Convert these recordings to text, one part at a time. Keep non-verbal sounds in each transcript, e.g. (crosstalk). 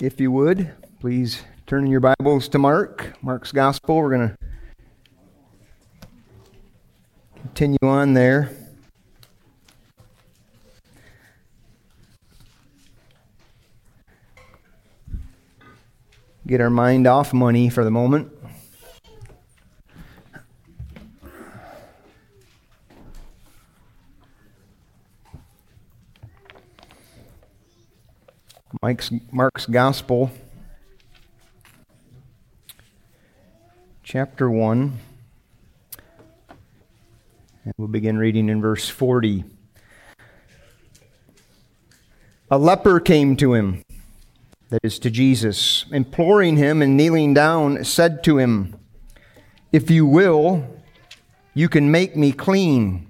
If you would, please turn in your Bibles to Mark, Mark's Gospel. We're going to continue on there. Get our mind off money for the moment. Mike's, Mark's Gospel, chapter 1. And we'll begin reading in verse 40. A leper came to him, that is to Jesus, imploring him and kneeling down, said to him, If you will, you can make me clean.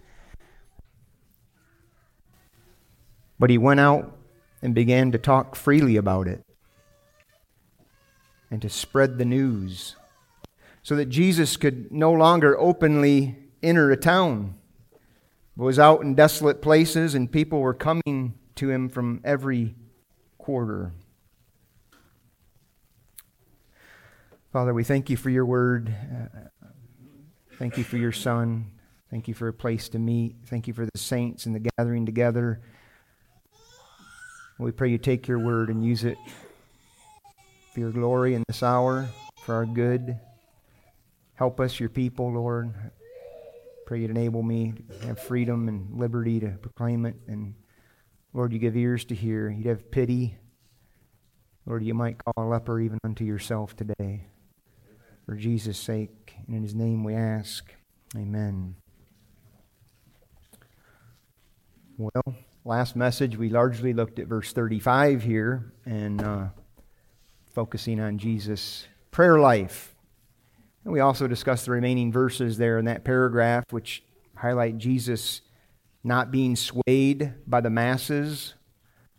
But he went out and began to talk freely about it and to spread the news so that Jesus could no longer openly enter a town, but was out in desolate places and people were coming to him from every quarter. Father, we thank you for your word. Uh, thank you for your son. Thank you for a place to meet. Thank you for the saints and the gathering together. We pray you take your word and use it for your glory in this hour, for our good. Help us, your people, Lord. Pray you'd enable me to have freedom and liberty to proclaim it. And Lord, you give ears to hear. You'd have pity. Lord, you might call a leper even unto yourself today. For Jesus' sake, and in his name we ask. Amen. Well, last message, we largely looked at verse 35 here and uh, focusing on Jesus' prayer life. And we also discussed the remaining verses there in that paragraph, which highlight Jesus not being swayed by the masses,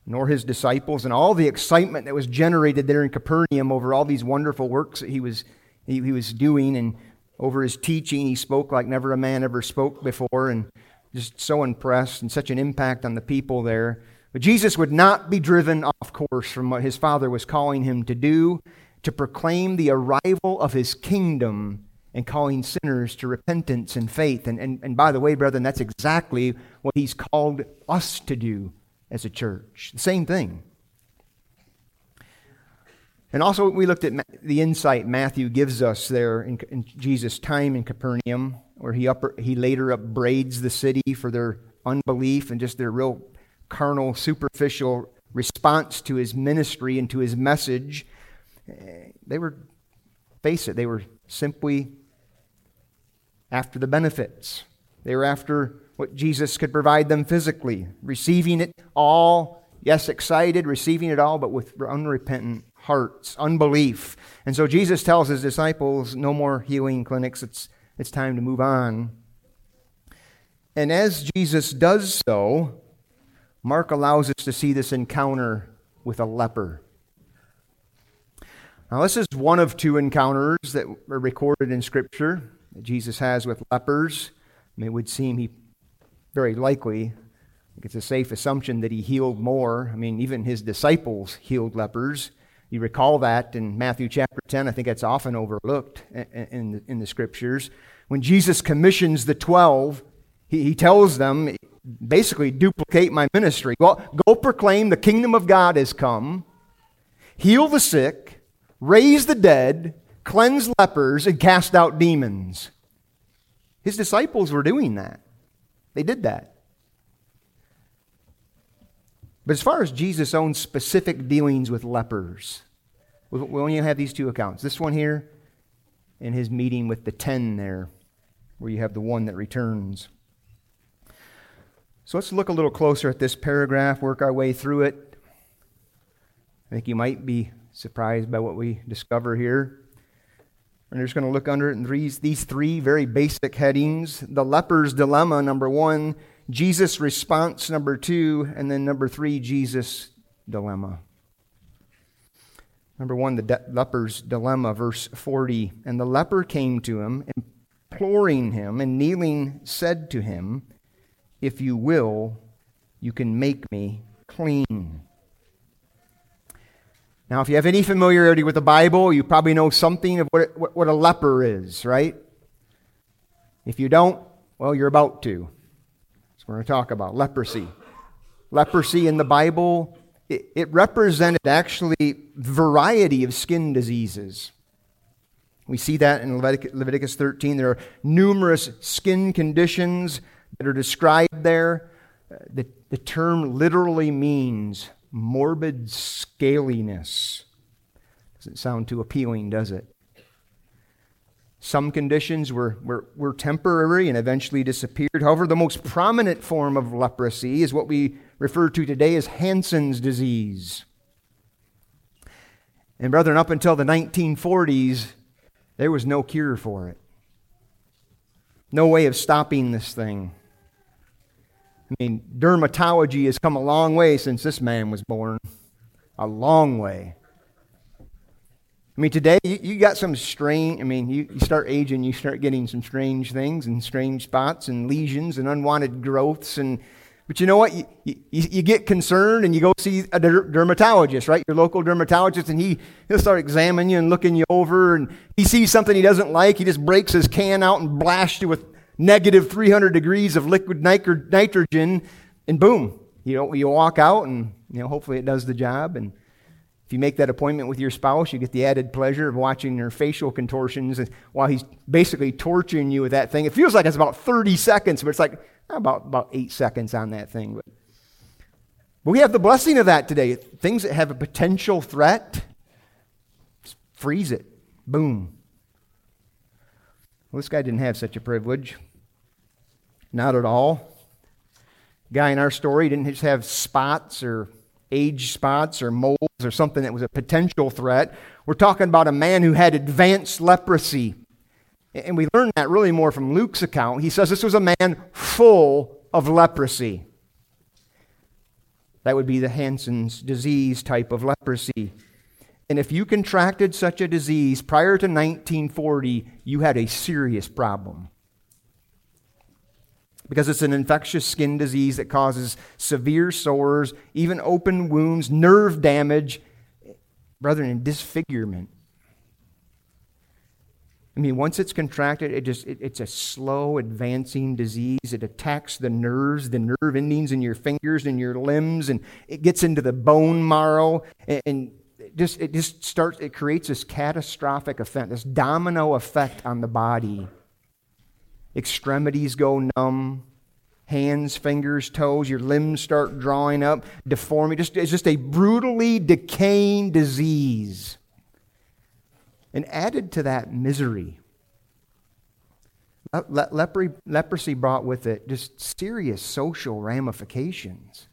nor his disciples, and all the excitement that was generated there in Capernaum over all these wonderful works that he was, he, he was doing, and over his teaching. He spoke like never a man ever spoke before, and just so impressed and such an impact on the people there. But Jesus would not be driven off course from what his Father was calling him to do, to proclaim the arrival of his kingdom and calling sinners to repentance and faith. And, and, and by the way, brethren, that's exactly what he's called us to do as a church. The same thing. And also, we looked at the insight Matthew gives us there in, in Jesus' time in Capernaum where he, upper, he later upbraids the city for their unbelief and just their real carnal, superficial response to his ministry and to his message. They were, face it, they were simply after the benefits. They were after what Jesus could provide them physically, receiving it all, yes, excited, receiving it all, but with unrepentant hearts, unbelief. And so Jesus tells his disciples, no more healing clinics. It's it's time to move on. And as Jesus does so, Mark allows us to see this encounter with a leper. Now, this is one of two encounters that are recorded in Scripture that Jesus has with lepers. I mean, it would seem he very likely, it's a safe assumption that he healed more. I mean, even his disciples healed lepers. You recall that in Matthew chapter 10. I think that's often overlooked in the, in the scriptures. When Jesus commissions the 12, he, he tells them, basically, duplicate my ministry. Well, go proclaim the kingdom of God has come, heal the sick, raise the dead, cleanse lepers, and cast out demons. His disciples were doing that. They did that. But as far as Jesus' own specific dealings with lepers, we only have these two accounts. This one here and his meeting with the ten there, where you have the one that returns. So let's look a little closer at this paragraph, work our way through it. I think you might be surprised by what we discover here. We're just going to look under it in these, these three very basic headings the leper's dilemma, number one, Jesus' response, number two, and then number three, Jesus' dilemma. Number one, the de- leper's dilemma, verse 40. And the leper came to him, imploring him, and kneeling said to him, If you will, you can make me clean. Now, if you have any familiarity with the Bible, you probably know something of what, what, what a leper is, right? If you don't, well, you're about to. So we're going to talk about leprosy. Leprosy in the Bible, it, it represented actually variety of skin diseases. We see that in Leviticus, Leviticus 13. There are numerous skin conditions that are described there. Uh, the, the term literally means morbid scaliness. Doesn't sound too appealing, does it? Some conditions were, were, were temporary and eventually disappeared. However, the most prominent form of leprosy is what we refer to today as Hansen's disease. And, brethren, up until the 1940s, there was no cure for it. No way of stopping this thing. I mean, dermatology has come a long way since this man was born. A long way. I mean, today you, you got some strange, I mean, you, you start aging, you start getting some strange things and strange spots and lesions and unwanted growths. And, but you know what? You, you, you get concerned and you go see a dermatologist, right? Your local dermatologist, and he, he'll start examining you and looking you over. And he sees something he doesn't like. He just breaks his can out and blasts you with negative 300 degrees of liquid nitrogen. And boom, you know, you walk out and, you know, hopefully it does the job. And, if you make that appointment with your spouse, you get the added pleasure of watching their facial contortions while he's basically torturing you with that thing. It feels like it's about 30 seconds, but it's like ah, about, about eight seconds on that thing. But, but we have the blessing of that today. Things that have a potential threat, freeze it. Boom. Well, this guy didn't have such a privilege. Not at all. Guy in our story didn't just have spots or age spots or moles or something that was a potential threat. We're talking about a man who had advanced leprosy. And we learn that really more from Luke's account. He says this was a man full of leprosy. That would be the Hansen's disease type of leprosy. And if you contracted such a disease prior to 1940, you had a serious problem because it's an infectious skin disease that causes severe sores, even open wounds, nerve damage, brethren, and disfigurement. I mean, once it's contracted, it just it, it's a slow advancing disease. It attacks the nerves, the nerve endings in your fingers and your limbs, and it gets into the bone marrow, and, and it just it just starts. It creates this catastrophic effect, this domino effect on the body extremities go numb, hands, fingers, toes, your limbs start drawing up, deformity. Just, it's just a brutally decaying disease. And added to that, misery. Le- leprosy, leprosy brought with it just serious social ramifications.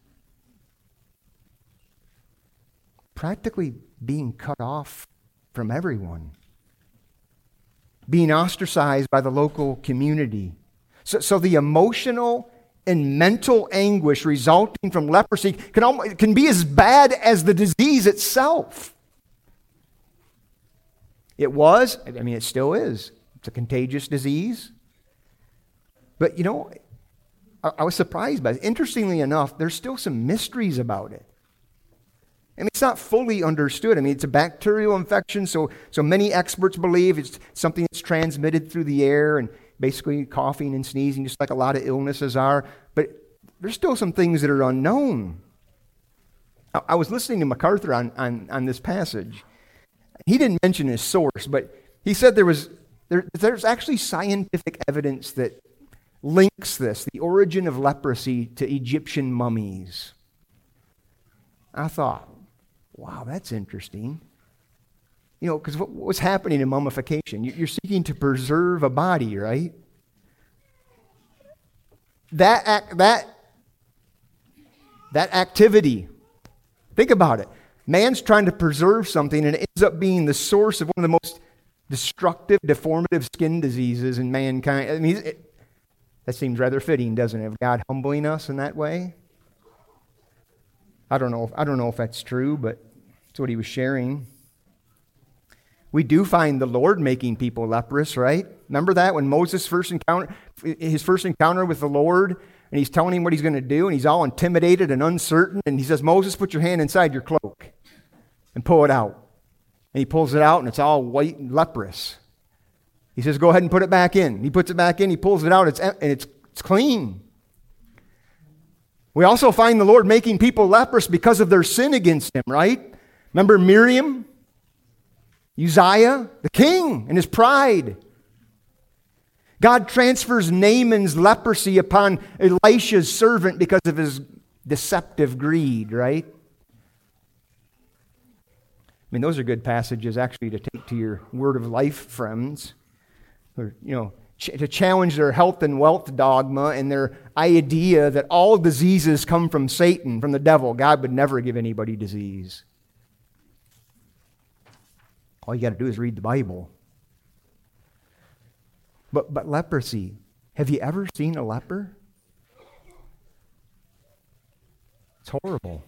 Practically being cut off from everyone being ostracized by the local community. So, so the emotional and mental anguish resulting from leprosy can, almost, can be as bad as the disease itself. It was, I mean, it still is. It's a contagious disease. But, you know, I, I was surprised by it. Interestingly enough, there's still some mysteries about it. I mean, it's not fully understood. I mean, it's a bacterial infection, so, so many experts believe it's something that's transmitted through the air and basically coughing and sneezing, just like a lot of illnesses are. But there's still some things that are unknown. I, I was listening to MacArthur on, on, on this passage. He didn't mention his source, but he said there was there, there's actually scientific evidence that links this, the origin of leprosy, to Egyptian mummies. I thought, Wow, that's interesting. You know, because what, what's happening in mummification? You're seeking to preserve a body, right? That, act, that, that activity, think about it. Man's trying to preserve something and it ends up being the source of one of the most destructive, deformative skin diseases in mankind. I mean, it, that seems rather fitting, doesn't it? God humbling us in that way. I don't know. If, I don't know if that's true, but it's what he was sharing. We do find the Lord making people leprous, right? Remember that when Moses first encounter his first encounter with the Lord, and he's telling him what he's going to do, and he's all intimidated and uncertain, and he says, "Moses, put your hand inside your cloak and pull it out." And he pulls it out, and it's all white and leprous. He says, "Go ahead and put it back in." He puts it back in. He pulls it out, it's, and it's, it's clean. We also find the Lord making people leprous because of their sin against him, right? Remember Miriam? Uzziah, the king, and his pride. God transfers Naaman's leprosy upon Elisha's servant because of his deceptive greed, right? I mean, those are good passages actually to take to your word of life friends. Or, you know, ch- to challenge their health and wealth dogma and their idea that all diseases come from Satan, from the devil. God would never give anybody disease. All you got to do is read the Bible. But, but leprosy, have you ever seen a leper? It's horrible.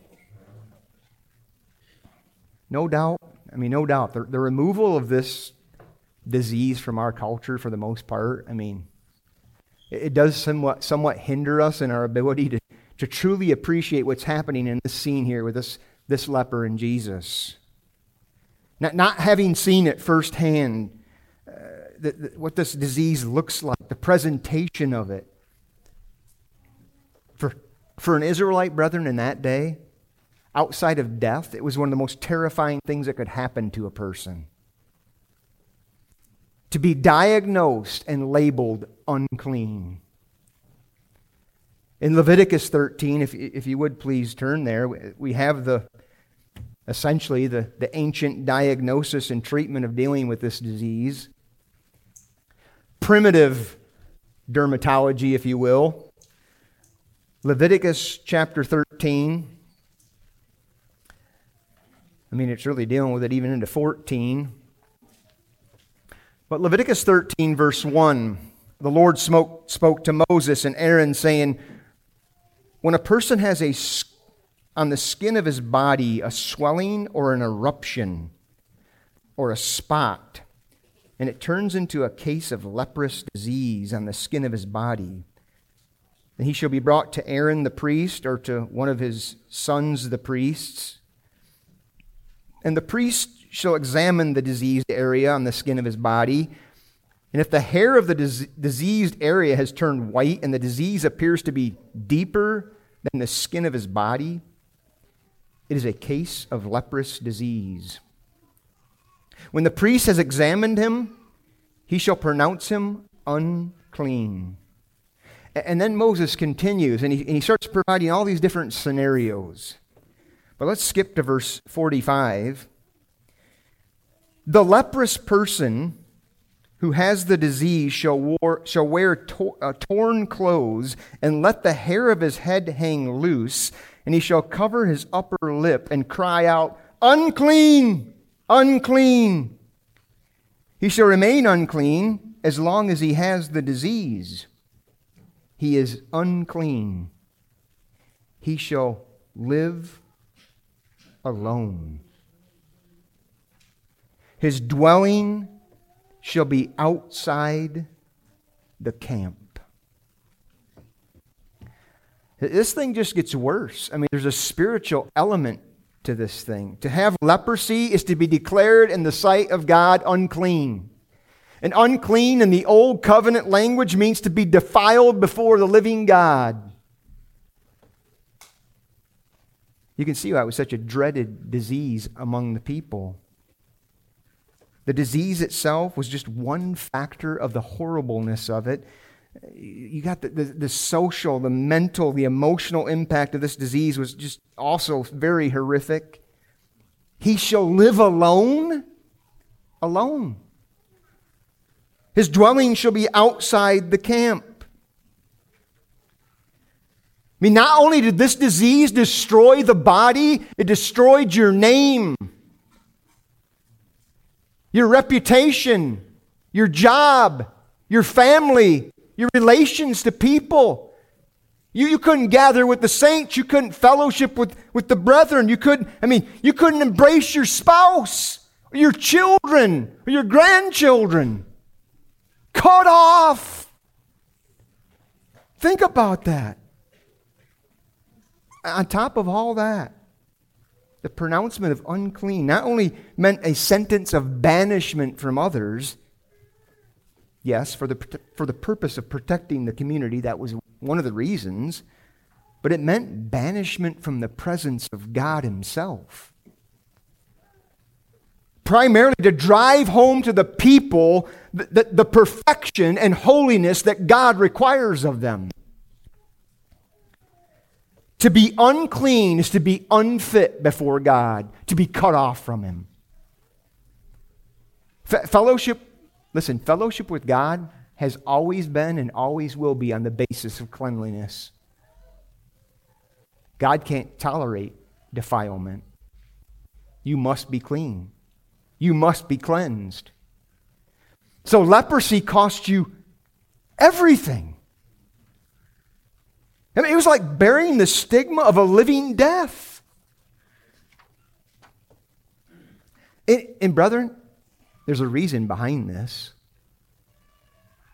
No doubt, I mean, no doubt, the, the removal of this disease from our culture for the most part, I mean, it, it does somewhat, somewhat hinder us in our ability to, to truly appreciate what's happening in this scene here with this, this leper and Jesus. Not, not having seen it firsthand, uh, the, the, what this disease looks like, the presentation of it. For, for an Israelite brethren in that day, outside of death, it was one of the most terrifying things that could happen to a person. To be diagnosed and labeled unclean. In Leviticus 13, if, if you would please turn there, we have the, essentially the, the ancient diagnosis and treatment of dealing with this disease. Primitive dermatology, if you will. Leviticus chapter 13. I mean, it's really dealing with it even into 14. But Leviticus 13, verse 1, the Lord spoke, spoke to Moses and Aaron, saying, When a person has a on the skin of his body a swelling or an eruption or a spot, and it turns into a case of leprous disease on the skin of his body. Then he shall be brought to Aaron the priest or to one of his sons the priests. And the priest shall examine the diseased area on the skin of his body. And if the hair of the dis- diseased area has turned white and the disease appears to be deeper than the skin of his body, it is a case of leprous disease. When the priest has examined him, he shall pronounce him unclean. And then Moses continues and he, starts providing all these different scenarios. But let's skip to verse 45. The leprous person who has the disease shall, war, shall wear to, uh, torn clothes and let the hair of his head hang loose and he shall cover his upper lip and cry out, Unclean! Unclean! He shall remain unclean as long as he has the disease. He is unclean. He shall live alone. His dwelling shall be outside the camp. This thing just gets worse. I mean, there's a spiritual element to this thing. To have leprosy is to be declared in the sight of God unclean. And unclean in the old covenant language means to be defiled before the living God. You can see why it was such a dreaded disease among the people. The disease itself was just one factor of the horribleness of it you got the, the, the, social, the mental, the emotional impact of this disease was just also very horrific. He shall live alone, alone. His dwelling shall be outside the camp. I mean, not only did this disease destroy the body, it destroyed your name, your reputation, your job, your family, your relations to people. You, you couldn't gather with the saints. You couldn't fellowship with, with the brethren. You couldn't, I mean, you couldn't embrace your spouse or your children or your grandchildren. Cut off. Think about that. On top of all that, the pronouncement of unclean not only meant a sentence of banishment from others, yes, for the, for the purpose of protecting the community, that was one of the reasons, but it meant banishment from the presence of God Himself. Primarily to drive home to the people the, the, the perfection and holiness that God requires of them. To be unclean is to be unfit before God, to be cut off from Him. fellowship, listen, fellowship with God has always been and always will be on the basis of cleanliness. God can't tolerate defilement. You must be clean. You must be cleansed. So leprosy cost you everything. I mean, it was like bearing the stigma of a living death. And, and brethren, there's a reason behind this.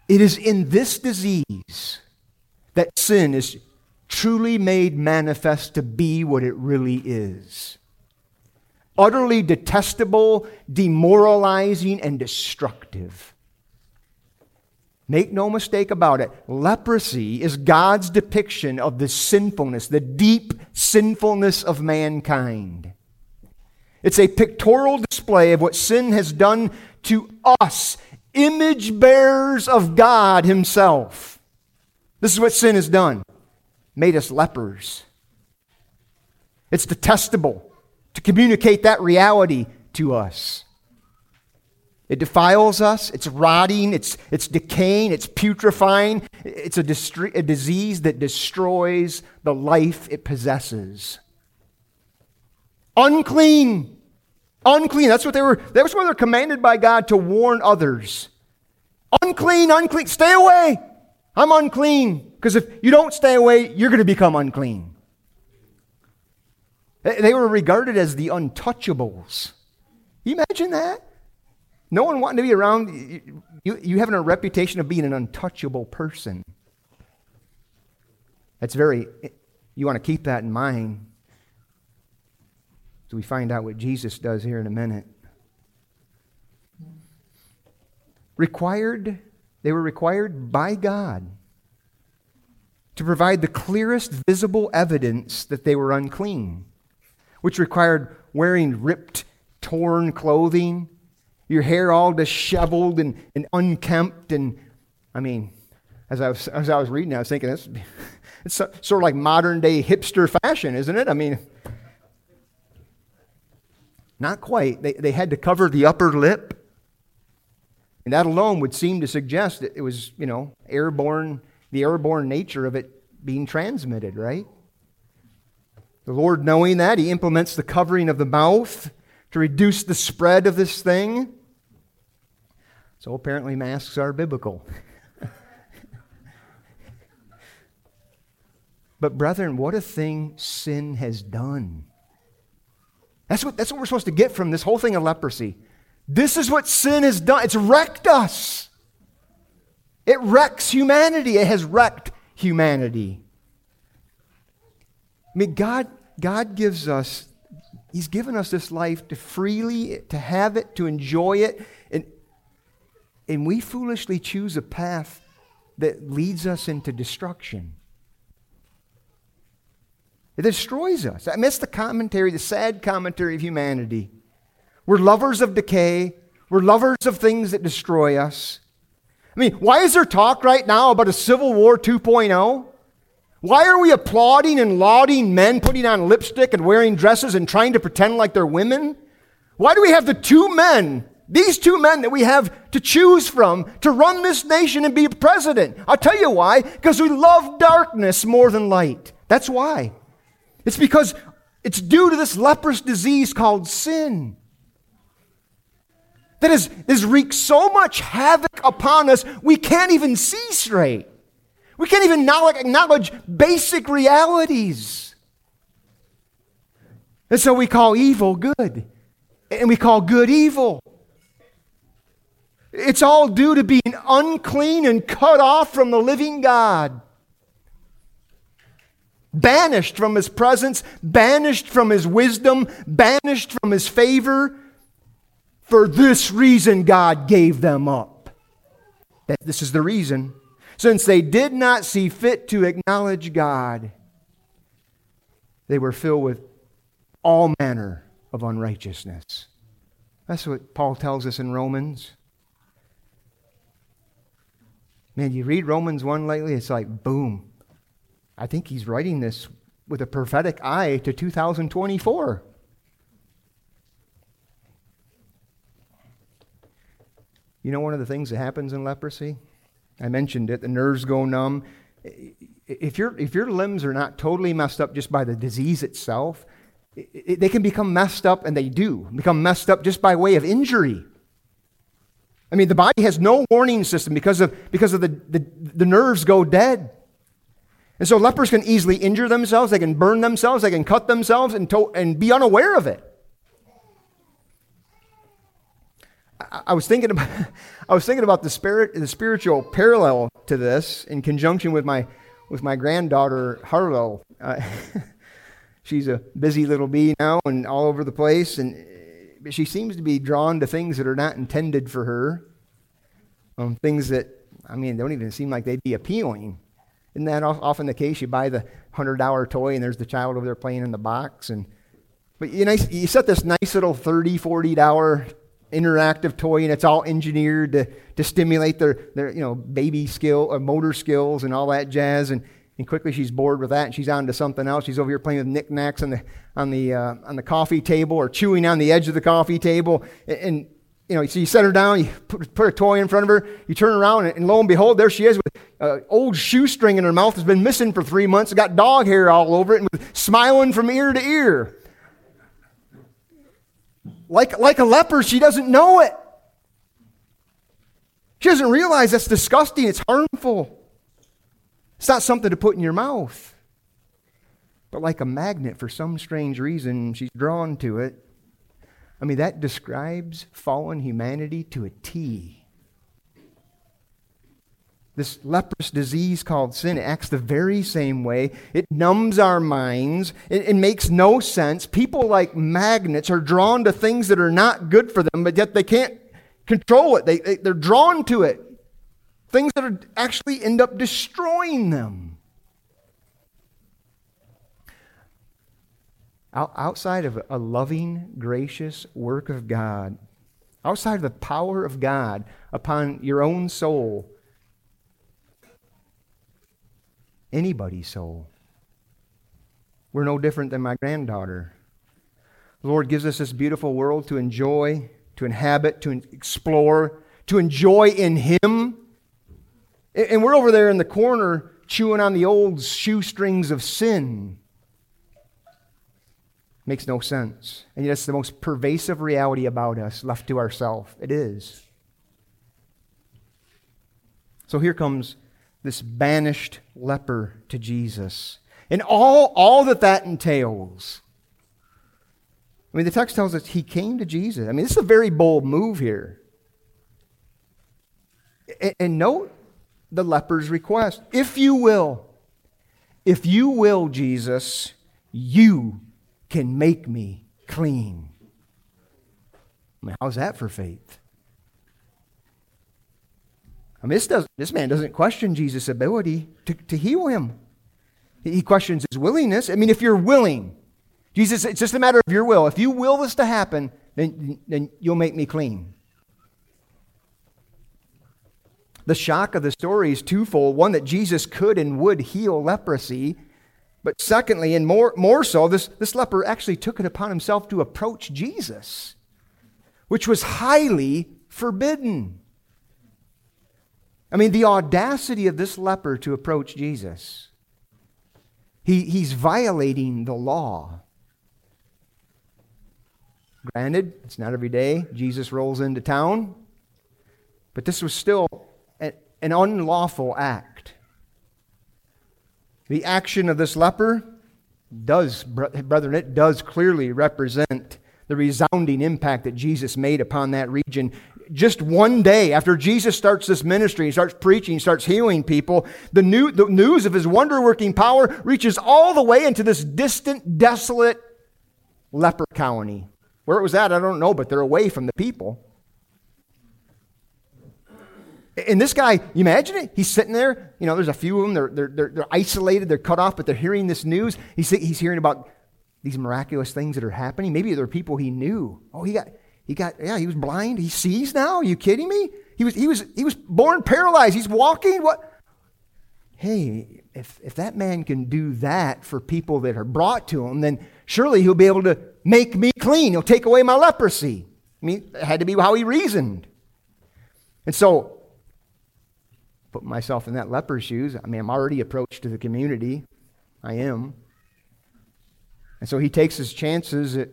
It is in this disease that sin is truly made manifest to be what it really is utterly detestable, demoralizing, and destructive. Make no mistake about it. Leprosy is God's depiction of the sinfulness, the deep sinfulness of mankind. It's a pictorial display of what sin has done to us, image bearers of God Himself. This is what sin has done made us lepers. It's detestable to communicate that reality to us. It defiles us, it's rotting, it's, it's decaying, it's putrefying. It's a, distri- a disease that destroys the life it possesses. Unclean. Unclean. That's what they were, that's what they're commanded by God to warn others. Unclean, unclean. Stay away. I'm unclean. Because if you don't stay away, you're going to become unclean. They were regarded as the untouchables. you imagine that? No one wanting to be around you, you having a reputation of being an untouchable person. That's very, you want to keep that in mind. So we find out what Jesus does here in a minute. Required, they were required by God to provide the clearest visible evidence that they were unclean, which required wearing ripped, torn clothing your hair all disheveled and, and unkempt. And I mean, as I was, as I was reading, I was thinking, (laughs) it's, it's sort of like modern day hipster fashion, isn't it? I mean, not quite. They, they had to cover the upper lip. And that alone would seem to suggest that it was, you know, airborne, the airborne nature of it being transmitted, right? The Lord, knowing that, He implements the covering of the mouth to reduce the spread of this thing. So apparently, masks are biblical. (laughs) but, brethren, what a thing sin has done. That's what, that's what we're supposed to get from this whole thing of leprosy. This is what sin has done. It's wrecked us. It wrecks humanity. It has wrecked humanity. I mean, God, God gives us, He's given us this life to freely, to have it, to enjoy it. And and we foolishly choose a path that leads us into destruction. It destroys us. I that's the commentary, the sad commentary of humanity. We're lovers of decay. We're lovers of things that destroy us. I mean, why is there talk right now about a Civil War 2.0? Why are we applauding and lauding men putting on lipstick and wearing dresses and trying to pretend like they're women? Why do we have the two men these two men that we have to choose from to run this nation and be president. I'll tell you why. Because we love darkness more than light. That's why. It's because it's due to this leprous disease called sin that has, has wreaked so much havoc upon us, we can't even see straight. We can't even acknowledge basic realities. And so we call evil good, and we call good evil. It's all due to being unclean and cut off from the living God. Banished from his presence, banished from his wisdom, banished from his favor. For this reason, God gave them up. That This is the reason. Since they did not see fit to acknowledge God, they were filled with all manner of unrighteousness. That's what Paul tells us in Romans. Man, you read Romans 1 lately, it's like, boom. I think he's writing this with a prophetic eye to 2024. You know, one of the things that happens in leprosy? I mentioned it, the nerves go numb. If, your if your limbs are not totally messed up just by the disease itself, it, it, they can become messed up, and they do become messed up just by way of injury. I mean, the body has no warning system because of, because of the, the, the nerves go dead. And so lepers can easily injure themselves, they can burn themselves, they can cut themselves and, to, and be unaware of it. I, I was thinking about, (laughs) I was thinking about the, spirit, the spiritual parallel to this in conjunction with my, with my granddaughter, Harlow. Uh, (laughs) she's a busy little bee now and all over the place, and she seems to be drawn to things that are not intended for her. Um, things that, I mean, don't even seem like they'd be appealing. Isn't that often the case? You buy the $100 toy and there's the child over there playing in the box. And, but you, you set this nice little $30, $40 interactive toy and it's all engineered to, to stimulate their, their you know, baby skill or motor skills and all that jazz. And and quickly she's bored with that and she's on to something else. She's over here playing with knickknacks on the, on the, uh, on the coffee table or chewing on the edge of the coffee table. And, and you know, so you set her down, you put, put, a toy in front of her, you turn around, and, and lo and behold, there she is with uh, old shoestring in her mouth that's been missing for three months, got dog hair all over it, and smiling from ear to ear. Like, like a leper, she doesn't know it. She doesn't realize that's disgusting, it's harmful. It's not something to put in your mouth. But like a magnet, for some strange reason, she's drawn to it. I mean, that describes fallen humanity to a T. This leprous disease called sin acts the very same way. It numbs our minds. It, it, makes no sense. People, like magnets, are drawn to things that are not good for them, but yet they can't control it. They, they, they're drawn to it. Things that are actually end up destroying them. Outside of a loving, gracious work of God, outside of the power of God upon your own soul, anybody's soul, we're no different than my granddaughter. The Lord gives us this beautiful world to enjoy, to inhabit, to explore, to enjoy in Him. And we're over there in the corner chewing on the old shoestrings of sin. Makes no sense. And yet it's the most pervasive reality about us left to ourselves. It is. So here comes this banished leper to Jesus. And all, all that that entails. I mean, the text tells us he came to Jesus. I mean, this is a very bold move here. And, and note the leper's request. If you will, if you will, Jesus, you can make me clean. I mean, how's that for faith? Mean, this, does, this man doesn't question Jesus' ability to, to heal him. He questions his willingness. I mean, if you're willing, Jesus, it's just a matter of your will. If you will this to happen, then, then you'll make me clean. The shock of the story is twofold one, that Jesus could and would heal leprosy. But secondly, and more, more so, this, this leper actually took it upon himself to approach Jesus, which was highly forbidden. I mean, the audacity of this leper to approach Jesus. He, he's violating the law. Granted, it's not every day Jesus rolls into town, but this was still an unlawful act. The action of this leper does, brethren, it does clearly represent the resounding impact that Jesus made upon that region. Just one day after Jesus starts this ministry, he starts preaching, he starts healing people, the, new, the news of his wonder working power reaches all the way into this distant, desolate leper colony. Where it was at, I don't know, but they're away from the people. And this guy, you imagine it? He's sitting there. You know, there's a few of them. They're, they're, they're, they're isolated. They're cut off, but they're hearing this news. He's, he's hearing about these miraculous things that are happening. Maybe there are people he knew. Oh, he got, he got, yeah, he was blind. He sees now. Are you kidding me? He was, he was, he was born paralyzed. He's walking. What? Hey, if, if that man can do that for people that are brought to him, then surely he'll be able to make me clean. He'll take away my leprosy. I mean, it had to be how he reasoned. And so put myself in that leper's shoes. I mean, I'm already approached to the community. I am. And so he takes his chances at,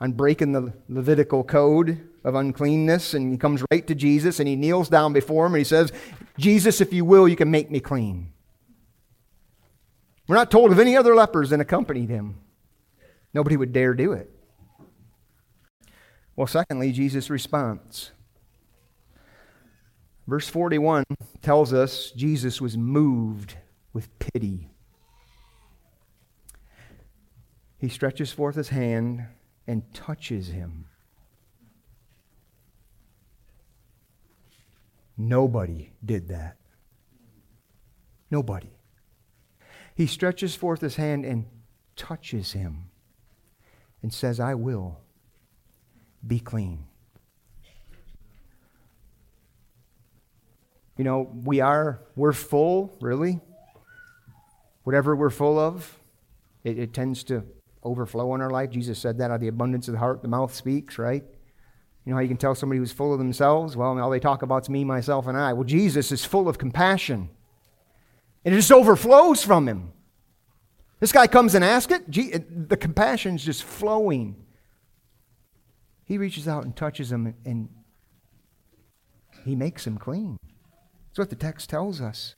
on breaking the Levitical code of uncleanness, and he comes right to Jesus and he kneels down before him and he says, Jesus, if you will, you can make me clean. We're not told of any other lepers that accompanied him. Nobody would dare do it. Well, secondly, Jesus' response. Verse 41 tells us Jesus was moved with pity. He stretches forth his hand and touches him. Nobody did that. Nobody. He stretches forth his hand and touches him and says, I will be clean. You know, we are, we're full, really. Whatever we're full of, it, it tends to overflow in our life. Jesus said that out of the abundance of the heart, the mouth speaks, right? You know how you can tell somebody who's full of themselves? Well, all they talk about is me, myself, and I. Well, Jesus is full of compassion. And it just overflows from him. This guy comes and asks it, the compassion's just flowing. He reaches out and touches him, and he makes him clean. That's what the text tells us.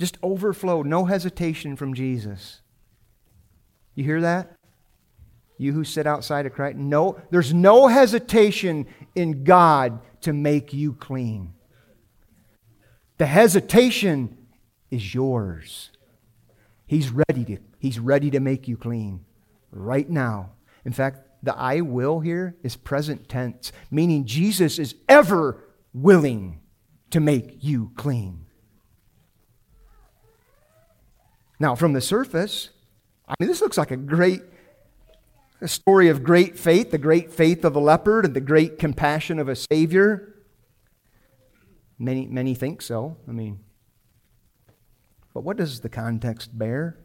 Just overflow, no hesitation from Jesus. You hear that? You who sit outside of Christ, no, there's no hesitation in God to make you clean. The hesitation is yours. He's ready to, he's ready to make you clean right now. In fact, the I will here is present tense, meaning Jesus is ever willing to make you clean. Now, from the surface, I mean, this looks like a great a story of great faith, the great faith of a leopard and the great compassion of a Savior. Many, many think so. I mean, but what does the context bear?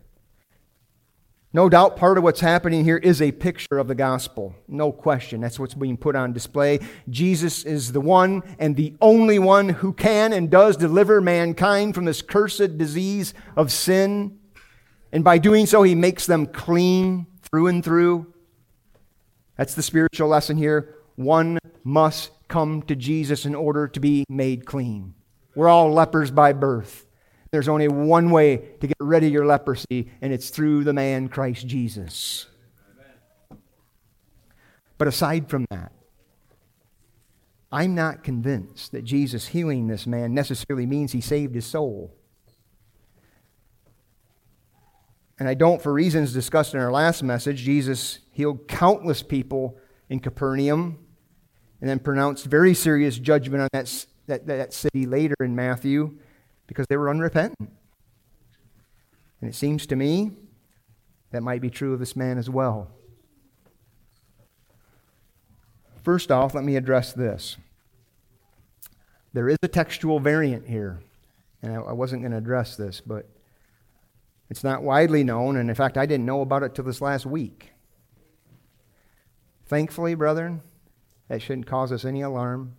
No doubt part of what's happening here is a picture of the gospel. No question. That's what's being put on display. Jesus is the one and the only one who can and does deliver mankind from this cursed disease of sin. And by doing so, he makes them clean through and through. That's the spiritual lesson here. One must come to Jesus in order to be made clean. We're all lepers by birth. There's only one way to get rid of your leprosy, and it's through the man Christ Jesus. But aside from that, I'm not convinced that Jesus healing this man necessarily means he saved his soul. And I don't, for reasons discussed in our last message, Jesus healed countless people in Capernaum and then pronounced very serious judgment on that, that, that city later in Matthew because they were unrepentant. And it seems to me that might be true of this man as well. First off, let me address this. There is a textual variant here, and I, wasn't going to address this, but it's not widely known, and in fact, I didn't know about it till this last week. Thankfully, brethren, that shouldn't cause us any alarm.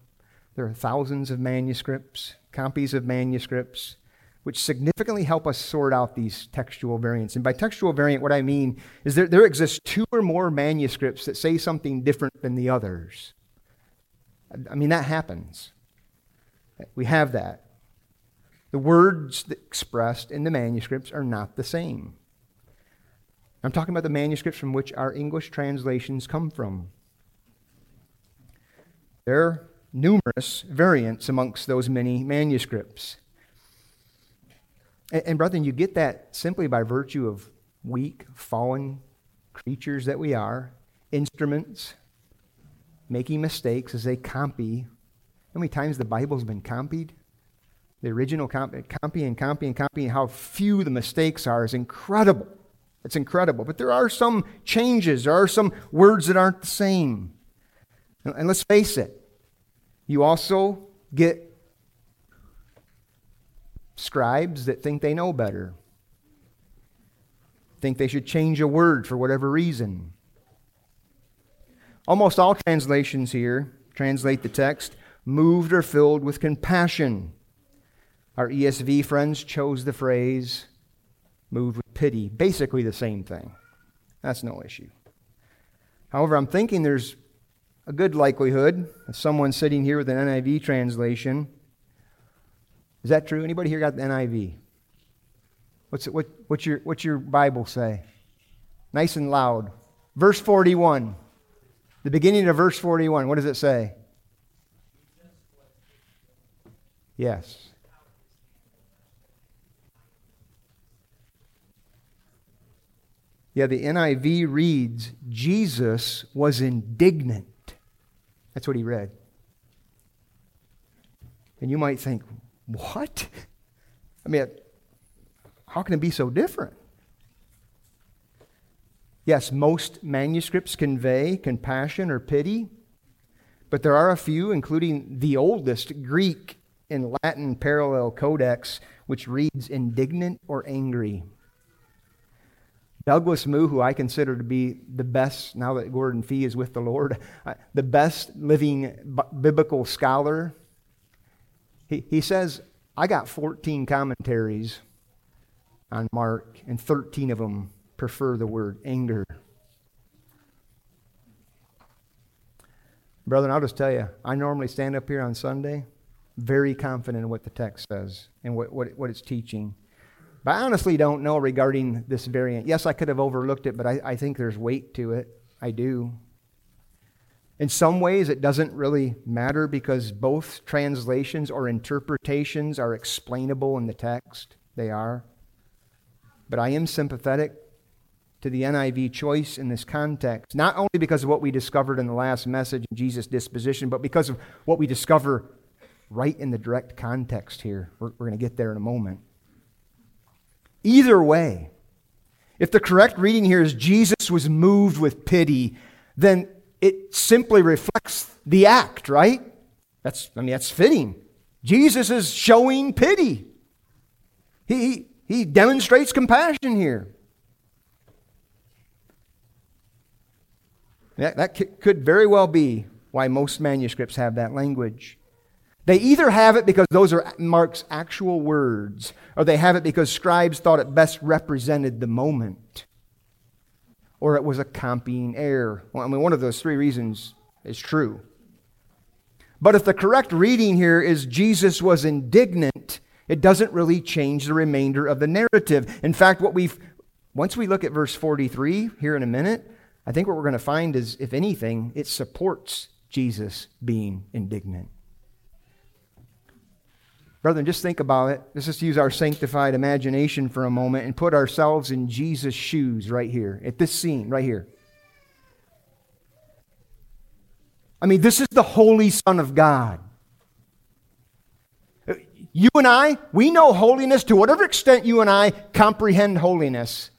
There are thousands of manuscripts copies of manuscripts which significantly help us sort out these textual variants. And by textual variant, what I mean is there, there exists two or more manuscripts that say something different than the others. I mean, that happens. We have that. The words expressed in the manuscripts are not the same. I'm talking about the manuscripts from which our English translations come from. There are numerous variants amongst those many manuscripts. And, and brethren, you get that simply by virtue of weak, fallen creatures that we are, instruments, making mistakes as they copy. How many times the Bible's been copied? The original copy, copy and copy and how few the mistakes are is incredible. It's incredible. But there are some changes, there are some words that aren't the same. And, and let's face it, you also get scribes that think they know better, think they should change a word for whatever reason. Almost all translations here translate the text moved or filled with compassion. Our ESV friends chose the phrase moved with pity, basically the same thing. That's no issue. However, I'm thinking there's a good likelihood of someone sitting here with an NIV translation is that true? Anybody here got the NIV? What's, it, what, what's, your, what's your Bible say? Nice and loud. Verse 41. The beginning of verse 41. What does it say? Yes. Yeah, the NIV reads, Jesus was indignant. That's what he read. And you might think, what? I mean, how can it be so different? Yes, most manuscripts convey compassion or pity, but there are a few, including the oldest Greek and Latin parallel codex, which reads indignant or angry. Douglas Moo, who I consider to be the best, now that Gordon Fee is with the Lord, uh, the best living biblical scholar he, he says, I got 14 commentaries on Mark, and 13 of them prefer the word anger. Brother, I'll just tell you, I normally stand up here on Sunday very confident in what the text says and what, what, what it's teaching. But I honestly don't know regarding this variant. Yes, I could have overlooked it, but I, I think there's weight to it. I do. In some ways, it doesn't really matter because both translations or interpretations are explainable in the text. They are. But I am sympathetic to the NIV choice in this context, not only because of what we discovered in the last message Jesus' disposition, but because of what we discover right in the direct context here. We're, we're going to get there in a moment. Either way, if the correct reading here is Jesus was moved with pity, then it simply reflects the act, right? That's, I mean, that's fitting. Jesus is showing pity. He, he demonstrates compassion here. That, that could very well be why most manuscripts have that language. They either have it because those are Mark's actual words, or they have it because scribes thought it best represented the moment or it was a copying error. Well, I mean, one of those three reasons is true. But if the correct reading here is Jesus was indignant, it doesn't really change the remainder of the narrative. In fact, what we've once we look at verse 43 here in a minute, I think what we're going to find is if anything, it supports Jesus being indignant. Brethren, just think about it. Let's just use our sanctified imagination for a moment and put ourselves in Jesus' shoes right here, at this scene, right here. I mean, this is the Holy Son of God. You and I, we know holiness to whatever extent you and I comprehend holiness.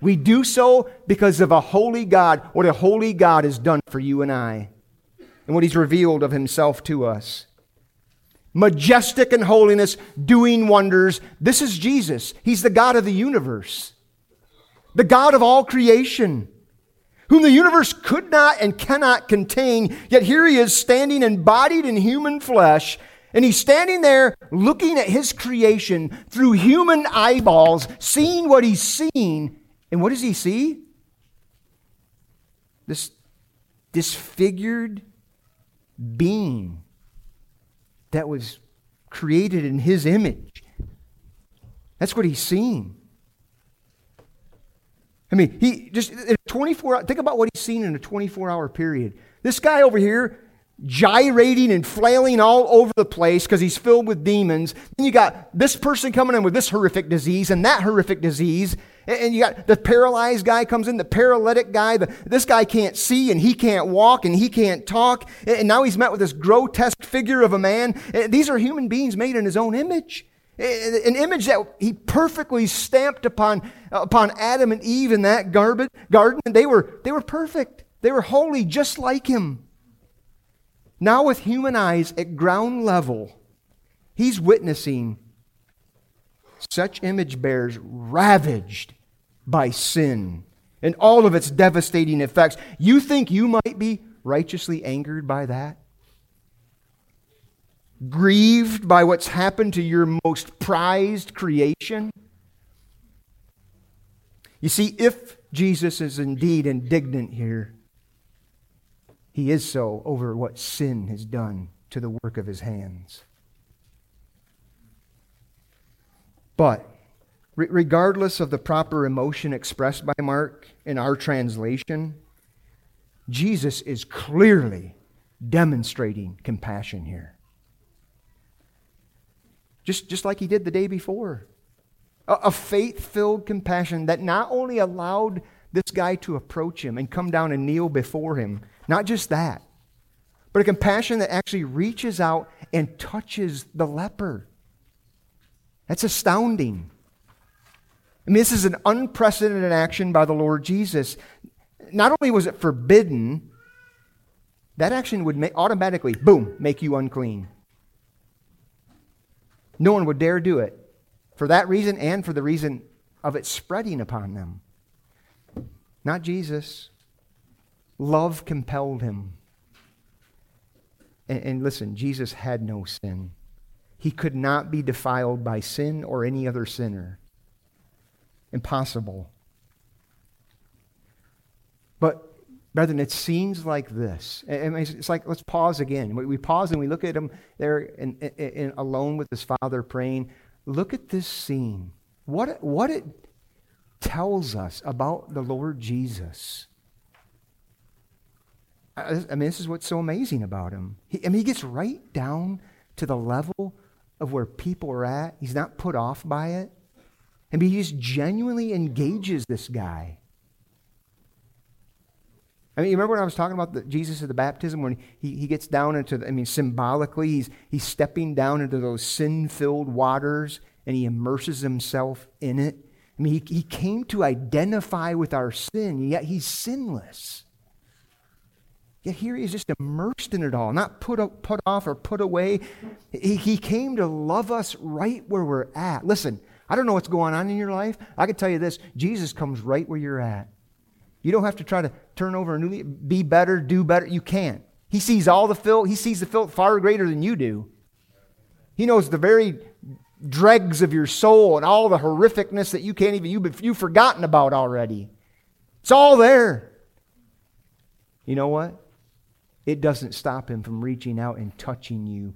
We do so because of a holy God, what a holy God has done for you and I, and what He's revealed of Himself to us majestic in holiness, doing wonders. This is Jesus. He's the God of the universe, the God of all creation, whom the universe could not and cannot contain. Yet here he is standing embodied in human flesh, And he's standing there looking at his creation through human eyeballs, seeing what he's seen. And what does he see? This disfigured being that was created in his image. That's what he's seen. I mean, he just 24 think about what he's seen in a 24 hour period. This guy over here gyrating and flailing all over the place because he's filled with demons. Then you got this person coming in with this horrific disease and that horrific disease. And you got the paralyzed guy comes in, the paralytic guy. The, this guy can't see and he can't walk and he can't talk. And now he's met with this grotesque figure of a man. These are human beings made in his own image. An image that he perfectly stamped upon, upon Adam and Eve in that garden. They were, they were perfect. They were holy just like him. Now, with human eyes at ground level, he's witnessing such image bearers ravaged by sin and all of its devastating effects. You think you might be righteously angered by that? grieved by what's happened to your most prized creation? You see, if Jesus is indeed indignant here, he is so over what sin has done to the work of his hands. But, regardless of the proper emotion expressed by Mark in our translation, Jesus is clearly demonstrating compassion here just, just like he did the day before. A, a faith filled compassion that not only allowed this guy to approach him and come down and kneel before him, not just that, but a compassion that actually reaches out and touches the leper. That's astounding. I mean, this is an unprecedented action by the Lord Jesus. Not only was it forbidden, that action would make, automatically, boom, make you unclean. No one would dare do it for that reason and for the reason of it spreading upon them. Not Jesus. Love compelled him. And, and, listen, Jesus had no sin. He could not be defiled by sin or any other sinner. Impossible. But Brethren, it seems like this. It's like, let's pause again. We pause and we look at him there in, in, alone with his father praying. Look at this scene. What, what it tells us about the Lord Jesus. I mean, this is what's so amazing about him. He, I mean, he gets right down to the level of where people are at. He's not put off by it. Mean, he just genuinely engages this guy. I mean, you remember when I was talking about the, Jesus at the baptism when he, he gets down into, the, I mean, symbolically, he's, he's stepping down into those sin filled waters and he immerses himself in it. I mean, he, he came to identify with our sin, yet he's sinless. Yet here he is just immersed in it all, not put, up, put off or put away. He, he came to love us right where we're at. Listen, I don't know what's going on in your life. I can tell you this Jesus comes right where you're at. You don't have to try to turn over a new leaf, be better, do better. You can't. He sees all the filth. He sees the filth far greater than you do. He knows the very dregs of your soul and all the horrificness that you can't even, you, you've forgotten about already. It's all there. You know what? It doesn't stop him from reaching out and touching you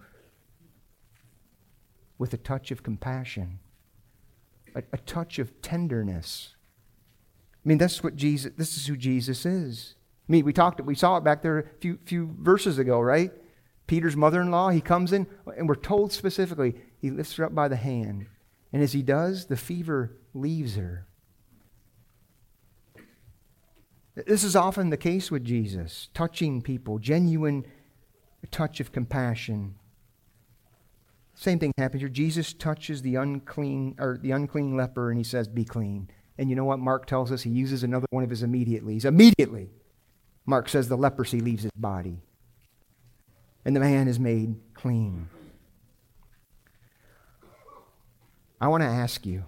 with a touch of compassion, a, a touch of tenderness. I mean, that's what Jesus, this is who Jesus is. I mean, we talked, we saw it back there a few, few verses ago, right? Peter's mother in law, he comes in, and we're told specifically, he lifts her up by the hand. And as he does, the fever leaves her. This is often the case with Jesus, touching people, genuine touch of compassion. Same thing happens here. Jesus touches the unclean or the unclean leper and he says, Be clean. And you know what Mark tells us? He uses another one of his immediatelys. Immediately, Mark says the leprosy leaves his body. And the man is made clean. I want to ask you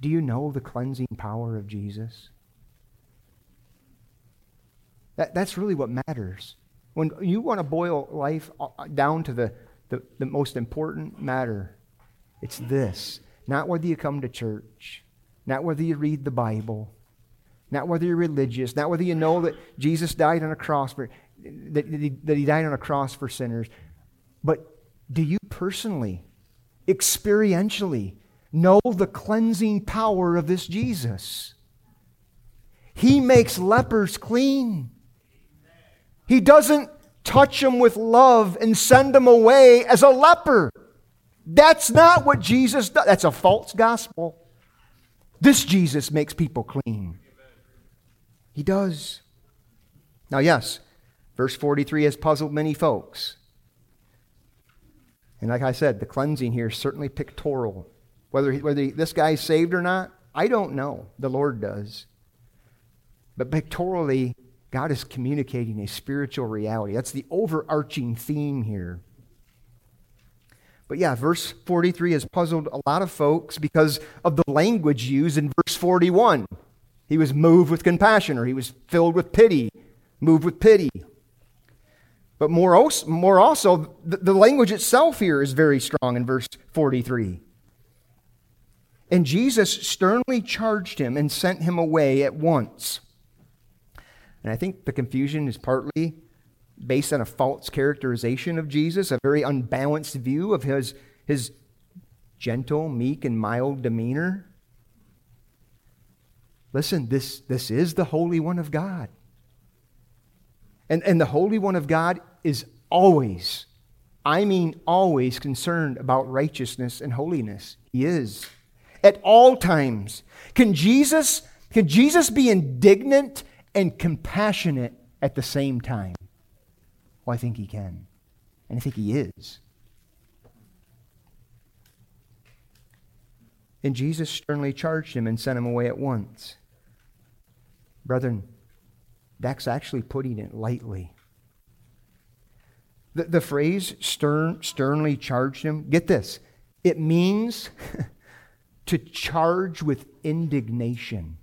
do you know the cleansing power of Jesus? That, that's really what matters. When you want to boil life uh, down to the, the, the most important matter, it's this. Not whether you come to church, not whether you read the Bible, not whether you're religious, not whether you know that Jesus died on a cross for that, he, that he died on a cross for sinners, but do you personally, experientially, know the cleansing power of this Jesus? He makes lepers clean. He doesn't touch them with love and send them away as a leper. That's not what Jesus does. That's a false gospel. This Jesus makes people clean. He does. Now, yes, verse 43 has puzzled many folks. And like I said, the cleansing here is certainly pictorial. Whether, whether this guy's saved or not, I don't know. The Lord does. But pictorially, God is communicating a spiritual reality. That's the overarching theme here. But yeah, verse 43 has puzzled a lot of folks because of the language used in verse 41. He was moved with compassion, or he was filled with pity, moved with pity. But more also, more also the, the language itself here is very strong in verse 43. And Jesus sternly charged him and sent him away at once. And I think the confusion is partly based on a false characterization of Jesus, a very unbalanced view of his, his gentle, meek, and mild demeanor. Listen, this, this is the Holy One of God. And, and the Holy One of God is always, I mean always, concerned about righteousness and holiness. He is. At all times. Can Jesus, can Jesus be indignant and compassionate at the same time? Well, I think he can. And I think he is. And Jesus sternly charged him and sent him away at once. Brethren, that's actually putting it lightly. The, the phrase stern, sternly charged him, get this, it means (laughs) to charge with indignation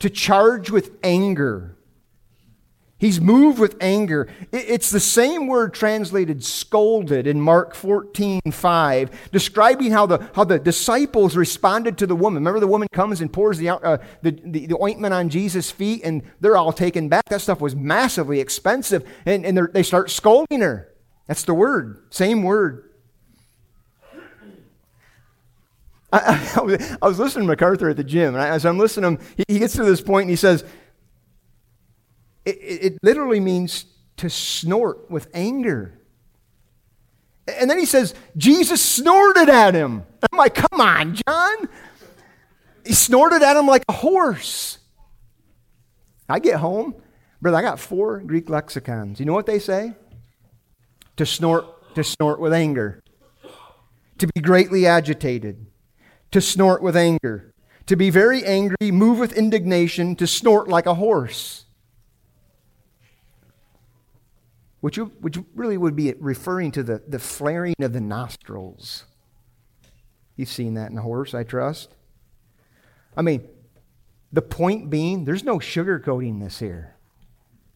to charge with anger. He's moved with anger. It's the same word translated scolded in Mark 14, 5, describing how the, how the disciples responded to the woman. Remember, the woman comes and pours the, uh, the, the, the, ointment on Jesus' feet, and they're all taken back. That stuff was massively expensive, and, and they start scolding her. That's the word, same word. I, I, (laughs) I, was listening to MacArthur at the gym, and as I'm listening to him, he, he, gets to this point and he says, it, it, literally means to snort with anger. And then he says, Jesus snorted at him. I'm like, come on, John. He snorted at him like a horse. I get home, brother, I got four Greek lexicons. You know what they say? To snort, to snort with anger, to be greatly agitated, to snort with anger, to be very angry, move with indignation, to snort like a horse. Which, which really would be referring to the, the flaring of the nostrils. You've seen that in a horse, I trust. I mean, the point being, there's no sugarcoating this here.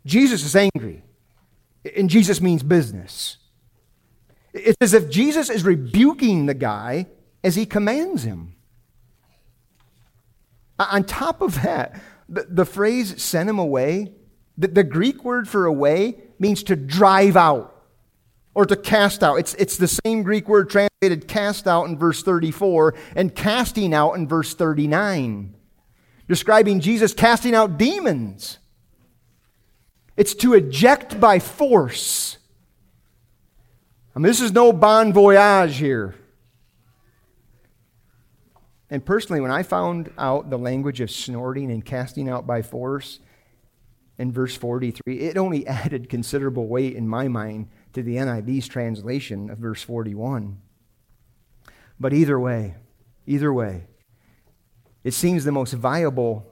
Jesus is angry, and Jesus means business. It's as if Jesus is rebuking the guy as he commands him. Uh, on top of that, the, the phrase send him away, the, the Greek word for away means to drive out or to cast out. It's, it's the same Greek word translated cast out in verse 34 and casting out in verse 39, describing Jesus casting out demons. It's to eject by force. I mean, this is no bon voyage here. And personally, when I found out the language of snorting and casting out by force in verse 43, it only (laughs) added considerable weight in my mind to the NIV's translation of verse 41. But either way, either way, it seems the most viable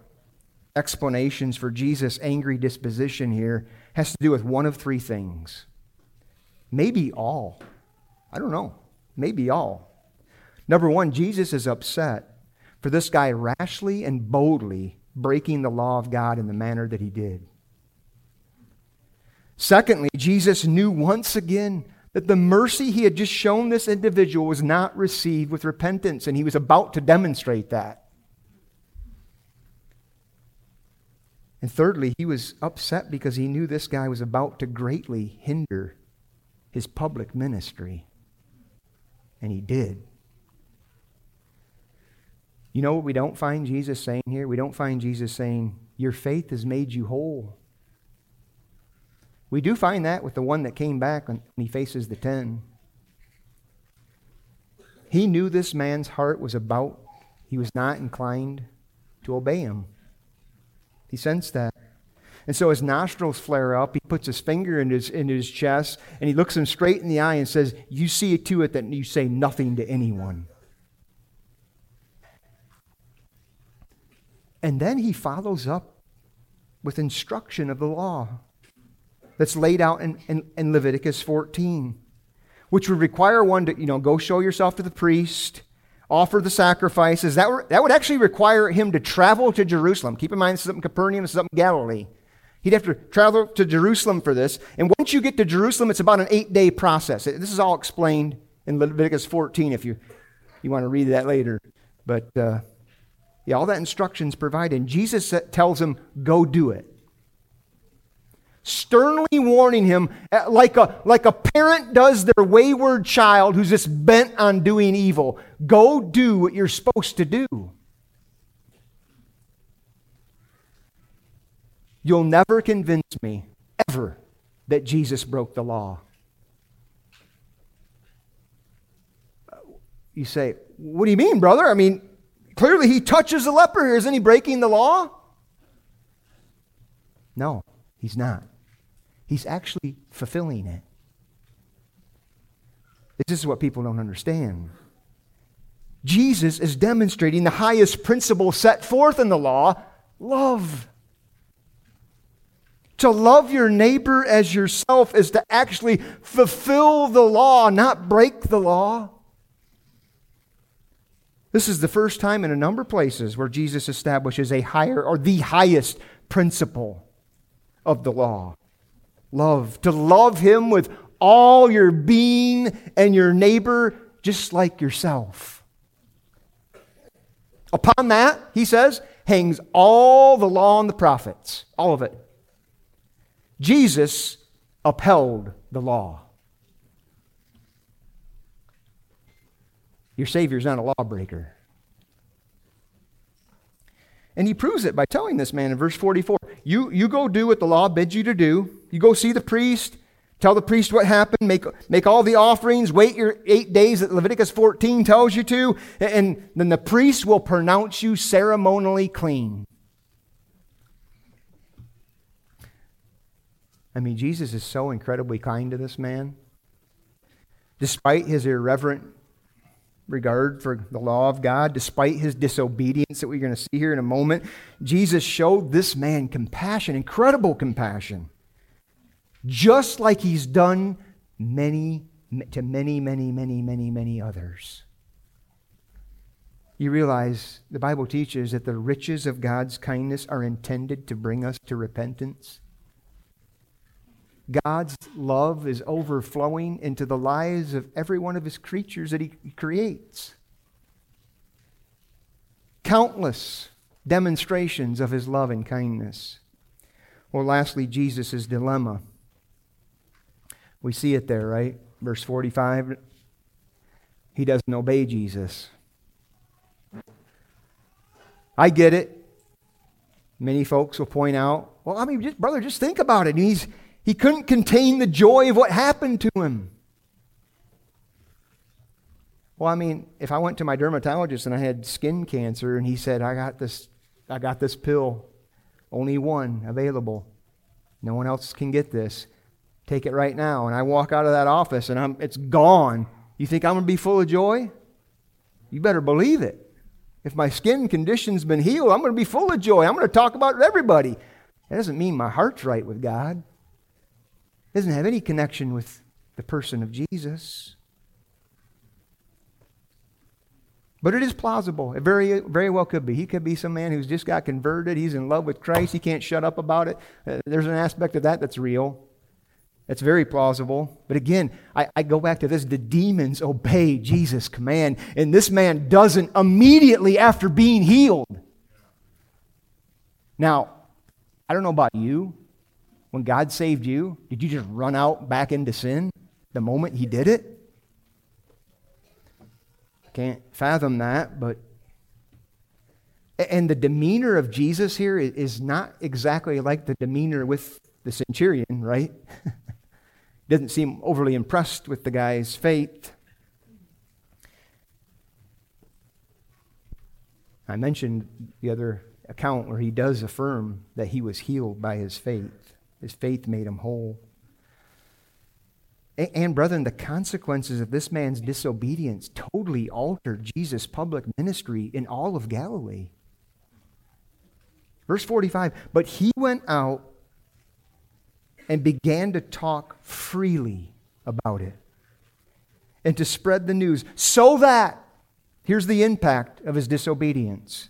explanations for Jesus' angry disposition here has to do with one of three things. Maybe all. I don't know. Maybe all. Number one, Jesus is upset for this guy rashly and boldly breaking the law of God in the manner that he did. Secondly, Jesus knew once again that the mercy he had just shown this individual was not received with repentance, and he was about to demonstrate that. And thirdly, he was upset because he knew this guy was about to greatly hinder his public ministry. And he did. You know what we don't find Jesus saying here? We don't find Jesus saying, Your faith has made you whole. We do find that with the one that came back when he faces the ten. He knew this man's heart was about, he was not inclined to obey him. He sensed that. And so his nostrils flare up. He puts his finger in his, in his chest and he looks him straight in the eye and says, You see to it that you say nothing to anyone. And then he follows up with instruction of the law that's laid out in, in, in, Leviticus 14, which would require one to, you know, go show yourself to the priest, offer the sacrifices. That, were, that would actually require him to travel to Jerusalem. Keep in mind, this is up in Capernaum, this is up in Galilee. He'd have to travel to Jerusalem for this. And once you get to Jerusalem, it's about an eight day process. This is all explained in Leviticus 14 if you, you want to read that later. But uh, yeah, all that instruction's provided. And Jesus tells him, go do it. Sternly warning him, uh, like a, like a parent does their wayward child who's just bent on doing evil. Go do what you're supposed to do. You'll never convince me, ever, that Jesus broke the law. You say, What do you mean, brother? I mean, Clearly, he touches the leper here. Isn't he breaking the law? No, he's not. He's actually fulfilling it. This is what people don't understand. Jesus is demonstrating the highest principle set forth in the law love. To love your neighbor as yourself is to actually fulfill the law, not break the law. This is the first time in a number of places where Jesus establishes a higher or the highest principle of the law love. To love Him with all your being and your neighbor just like yourself. Upon that, he says, hangs all the law and the prophets, all of it. Jesus upheld the law. Your Savior is not a lawbreaker. And he proves it by telling this man in verse 44 you, you go do what the law bids you to do. You go see the priest, tell the priest what happened, make, make all the offerings, wait your eight days that Leviticus 14 tells you to, and then the priest will pronounce you ceremonially clean. I mean, Jesus is so incredibly kind to this man. Despite his irreverent regard for the law of God, despite his disobedience that we're going to see here in a moment, Jesus showed this man compassion, incredible compassion, just like he's done many to many, many, many, many, many others. You realize the Bible teaches that the riches of God's kindness are intended to bring us to repentance. God's love is overflowing into the lives of every one of his creatures that he creates. Countless demonstrations of his love and kindness. Well, lastly, Jesus' dilemma. We see it there, right? Verse 45. He doesn't obey Jesus. I get it. Many folks will point out, well, I mean, just, brother, just think about it. He's, he couldn't contain the joy of what happened to him. Well, I mean, if I went to my dermatologist and I had skin cancer and he said, I got this, I got this pill, only one available. No one else can get this. Take it right now. And I walk out of that office and I'm, it's gone. You think I'm going to be full of joy? You better believe it. If my skin condition's been healed, I'm going to be full of joy. I'm going to talk about it everybody. That doesn't mean my heart's right with God. Doesn't have any connection with the person of Jesus. But it is plausible. It very, very well could be. He could be some man who's just got converted. He's in love with Christ. He can't shut up about it. Uh, there's an aspect of that that's real. It's very plausible. But again, I, I, go back to this the demons obey Jesus' command, and this man doesn't immediately after being healed. Now, I don't know about you. When God saved you, did you just run out back into sin the moment He did it? Can't fathom that, but. And the demeanor of Jesus here is not exactly like the demeanor with the centurion, right? (laughs) Doesn't seem overly impressed with the guy's faith. I mentioned the other account where he does affirm that he was healed by his faith. His faith made him whole. And, brethren, the consequences of this man's disobedience totally altered Jesus' public ministry in all of Galilee. Verse 45 But he went out and began to talk freely about it and to spread the news so that, here's the impact of his disobedience,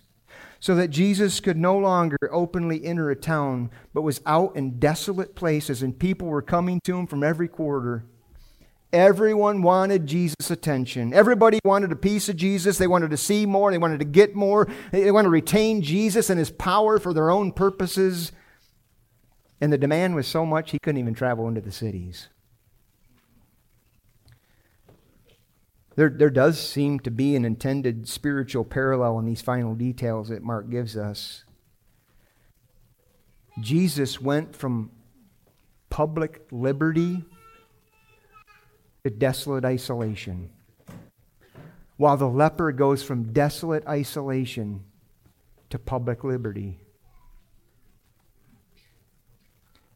so that Jesus could no longer openly enter a town, but was out in desolate places, and people were coming to him from every quarter. Everyone wanted Jesus' attention. Everybody wanted a piece of Jesus. They wanted to see more. They wanted to get more. They wanted to retain Jesus and his power for their own purposes. And the demand was so much he couldn't even travel into the cities. There, there does seem to be an intended spiritual parallel in these final details that Mark gives us. Jesus went from public liberty to desolate isolation, while the leper goes from desolate isolation to public liberty.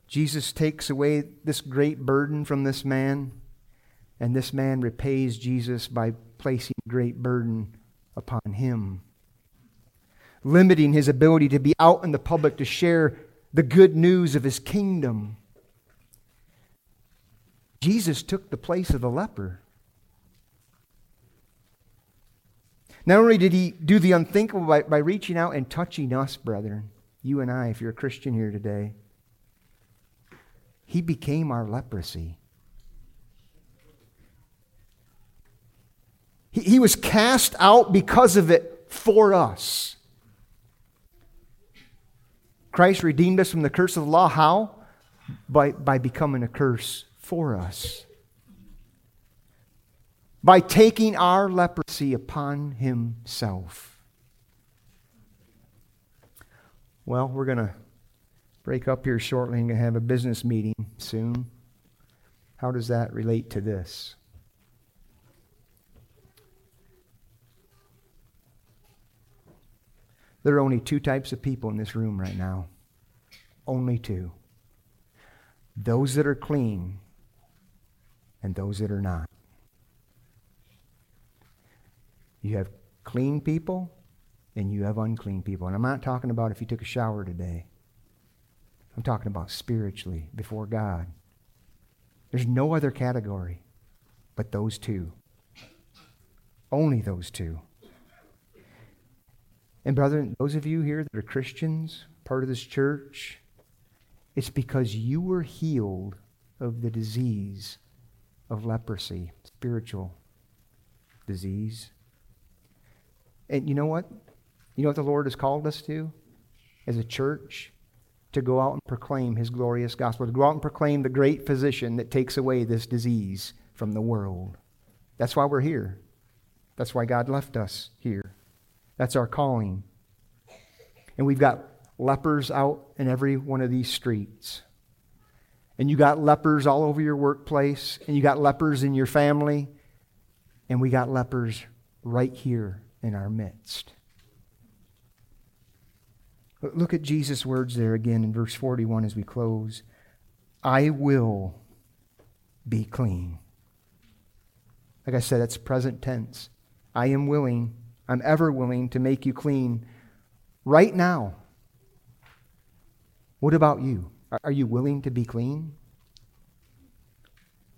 Jesus takes away this great burden from this man, and this man repays Jesus by placing great burden upon him, limiting his ability to be out in the public to share the good news of his kingdom. Jesus took the place of the leper. Not only did he do the unthinkable by, by reaching out and touching us, brethren, you and I, if you're a Christian here today, he became our leprosy. He, he was cast out because of it for us. Christ redeemed us from the curse of the law. How? By, by becoming a curse for us. By taking our leprosy upon himself. Well, we're going to break up here shortly and have a business meeting soon. How does that relate to this? There are only two types of people in this room right now. Only two. Those that are clean and those that are not. You have clean people and you have unclean people. And I'm not talking about if you took a shower today. I'm talking about spiritually before God. There's no other category but those two. Only those two. And, brethren, those of you here that are Christians, part of this church, it's because you were healed of the disease of leprosy, spiritual disease. And you know what? You know what the Lord has called us to as a church? to go out and proclaim his glorious gospel, to go out and proclaim the great physician that takes away this disease from the world. That's why we're here. That's why God left us here. That's our calling. And we've got lepers out in every one of these streets. And you got lepers all over your workplace, and you got lepers in your family, and we got lepers right here in our midst. Look at Jesus' words there again in verse 41 as we close. I will be clean. Like I said, that's present tense. I am willing, I'm ever willing to make you clean right now. What about you? Are you willing to be clean?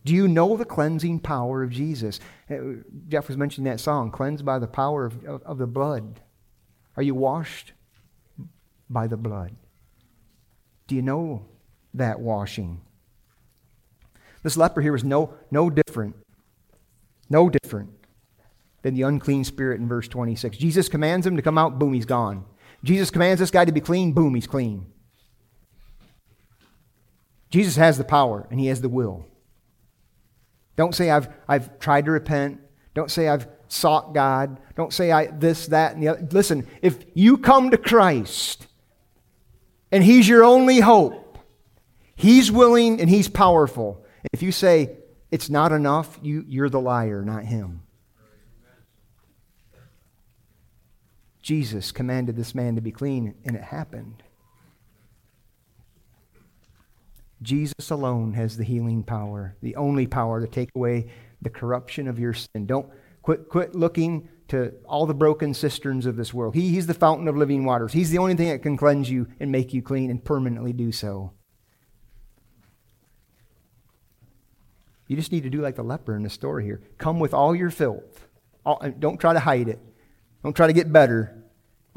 Do you know the cleansing power of Jesus? Uh, Jeff was mentioning that song, Cleansed by the Power of, of, of the Blood. Are you washed by the blood. Do you know that washing? This leper here was no, no different, no different than the unclean spirit in verse 26. Jesus commands him to come out, boom, he's gone. Jesus commands this guy to be clean, boom, he's clean. Jesus has the power and he has the will. Don't say I've, I've tried to repent. Don't say I've sought God. Don't say I this, that, and the other. Listen, if you come to Christ and He's your only hope, He's willing and He's powerful. If you say it's not enough, you, you're the liar, not Him. Jesus commanded this man to be clean, and it happened. Jesus alone has the healing power, the only power to take away the corruption of your sin. Don't quit, quit looking to all the broken cisterns of this world. He, he's the fountain of living waters. He's the only thing that can cleanse you and make you clean and permanently do so. You just need to do like the leper in the story here. Come with all your filth. All, don't try to hide it. Don't try to get better.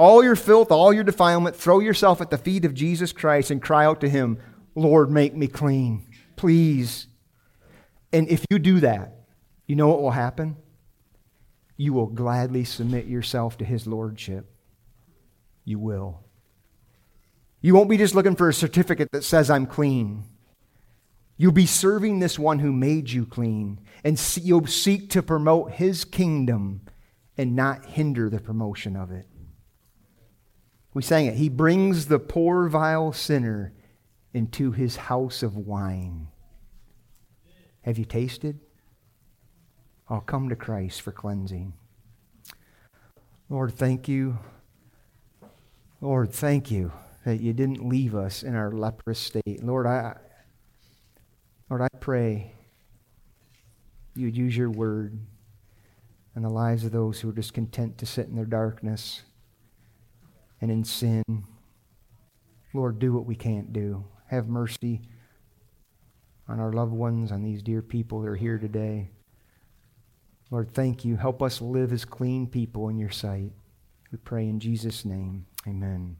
All your filth, all your defilement, throw yourself at the feet of Jesus Christ and cry out to Him, Lord, make me clean. Please. And if you do that, you know what will happen? You will gladly submit yourself to His Lordship. You will. You won't be just looking for a certificate that says I'm clean. You'll be serving this one who made you clean, and you'll seek to promote his kingdom and not hinder the promotion of it. We sang it. He brings the poor, vile sinner into his house of wine. Have you tasted? I'll come to Christ for cleansing. Lord, thank you. Lord, thank you that you didn't leave us in our leprous state. Lord, I, Lord, I pray you would use your word in the lives of those who are just content to sit in their darkness and in sin. Lord, do what we can't do. Have mercy on our loved ones, on these dear people that are here today. Lord, thank you. Help us live as clean people in your sight. We pray in Jesus' name. Amen.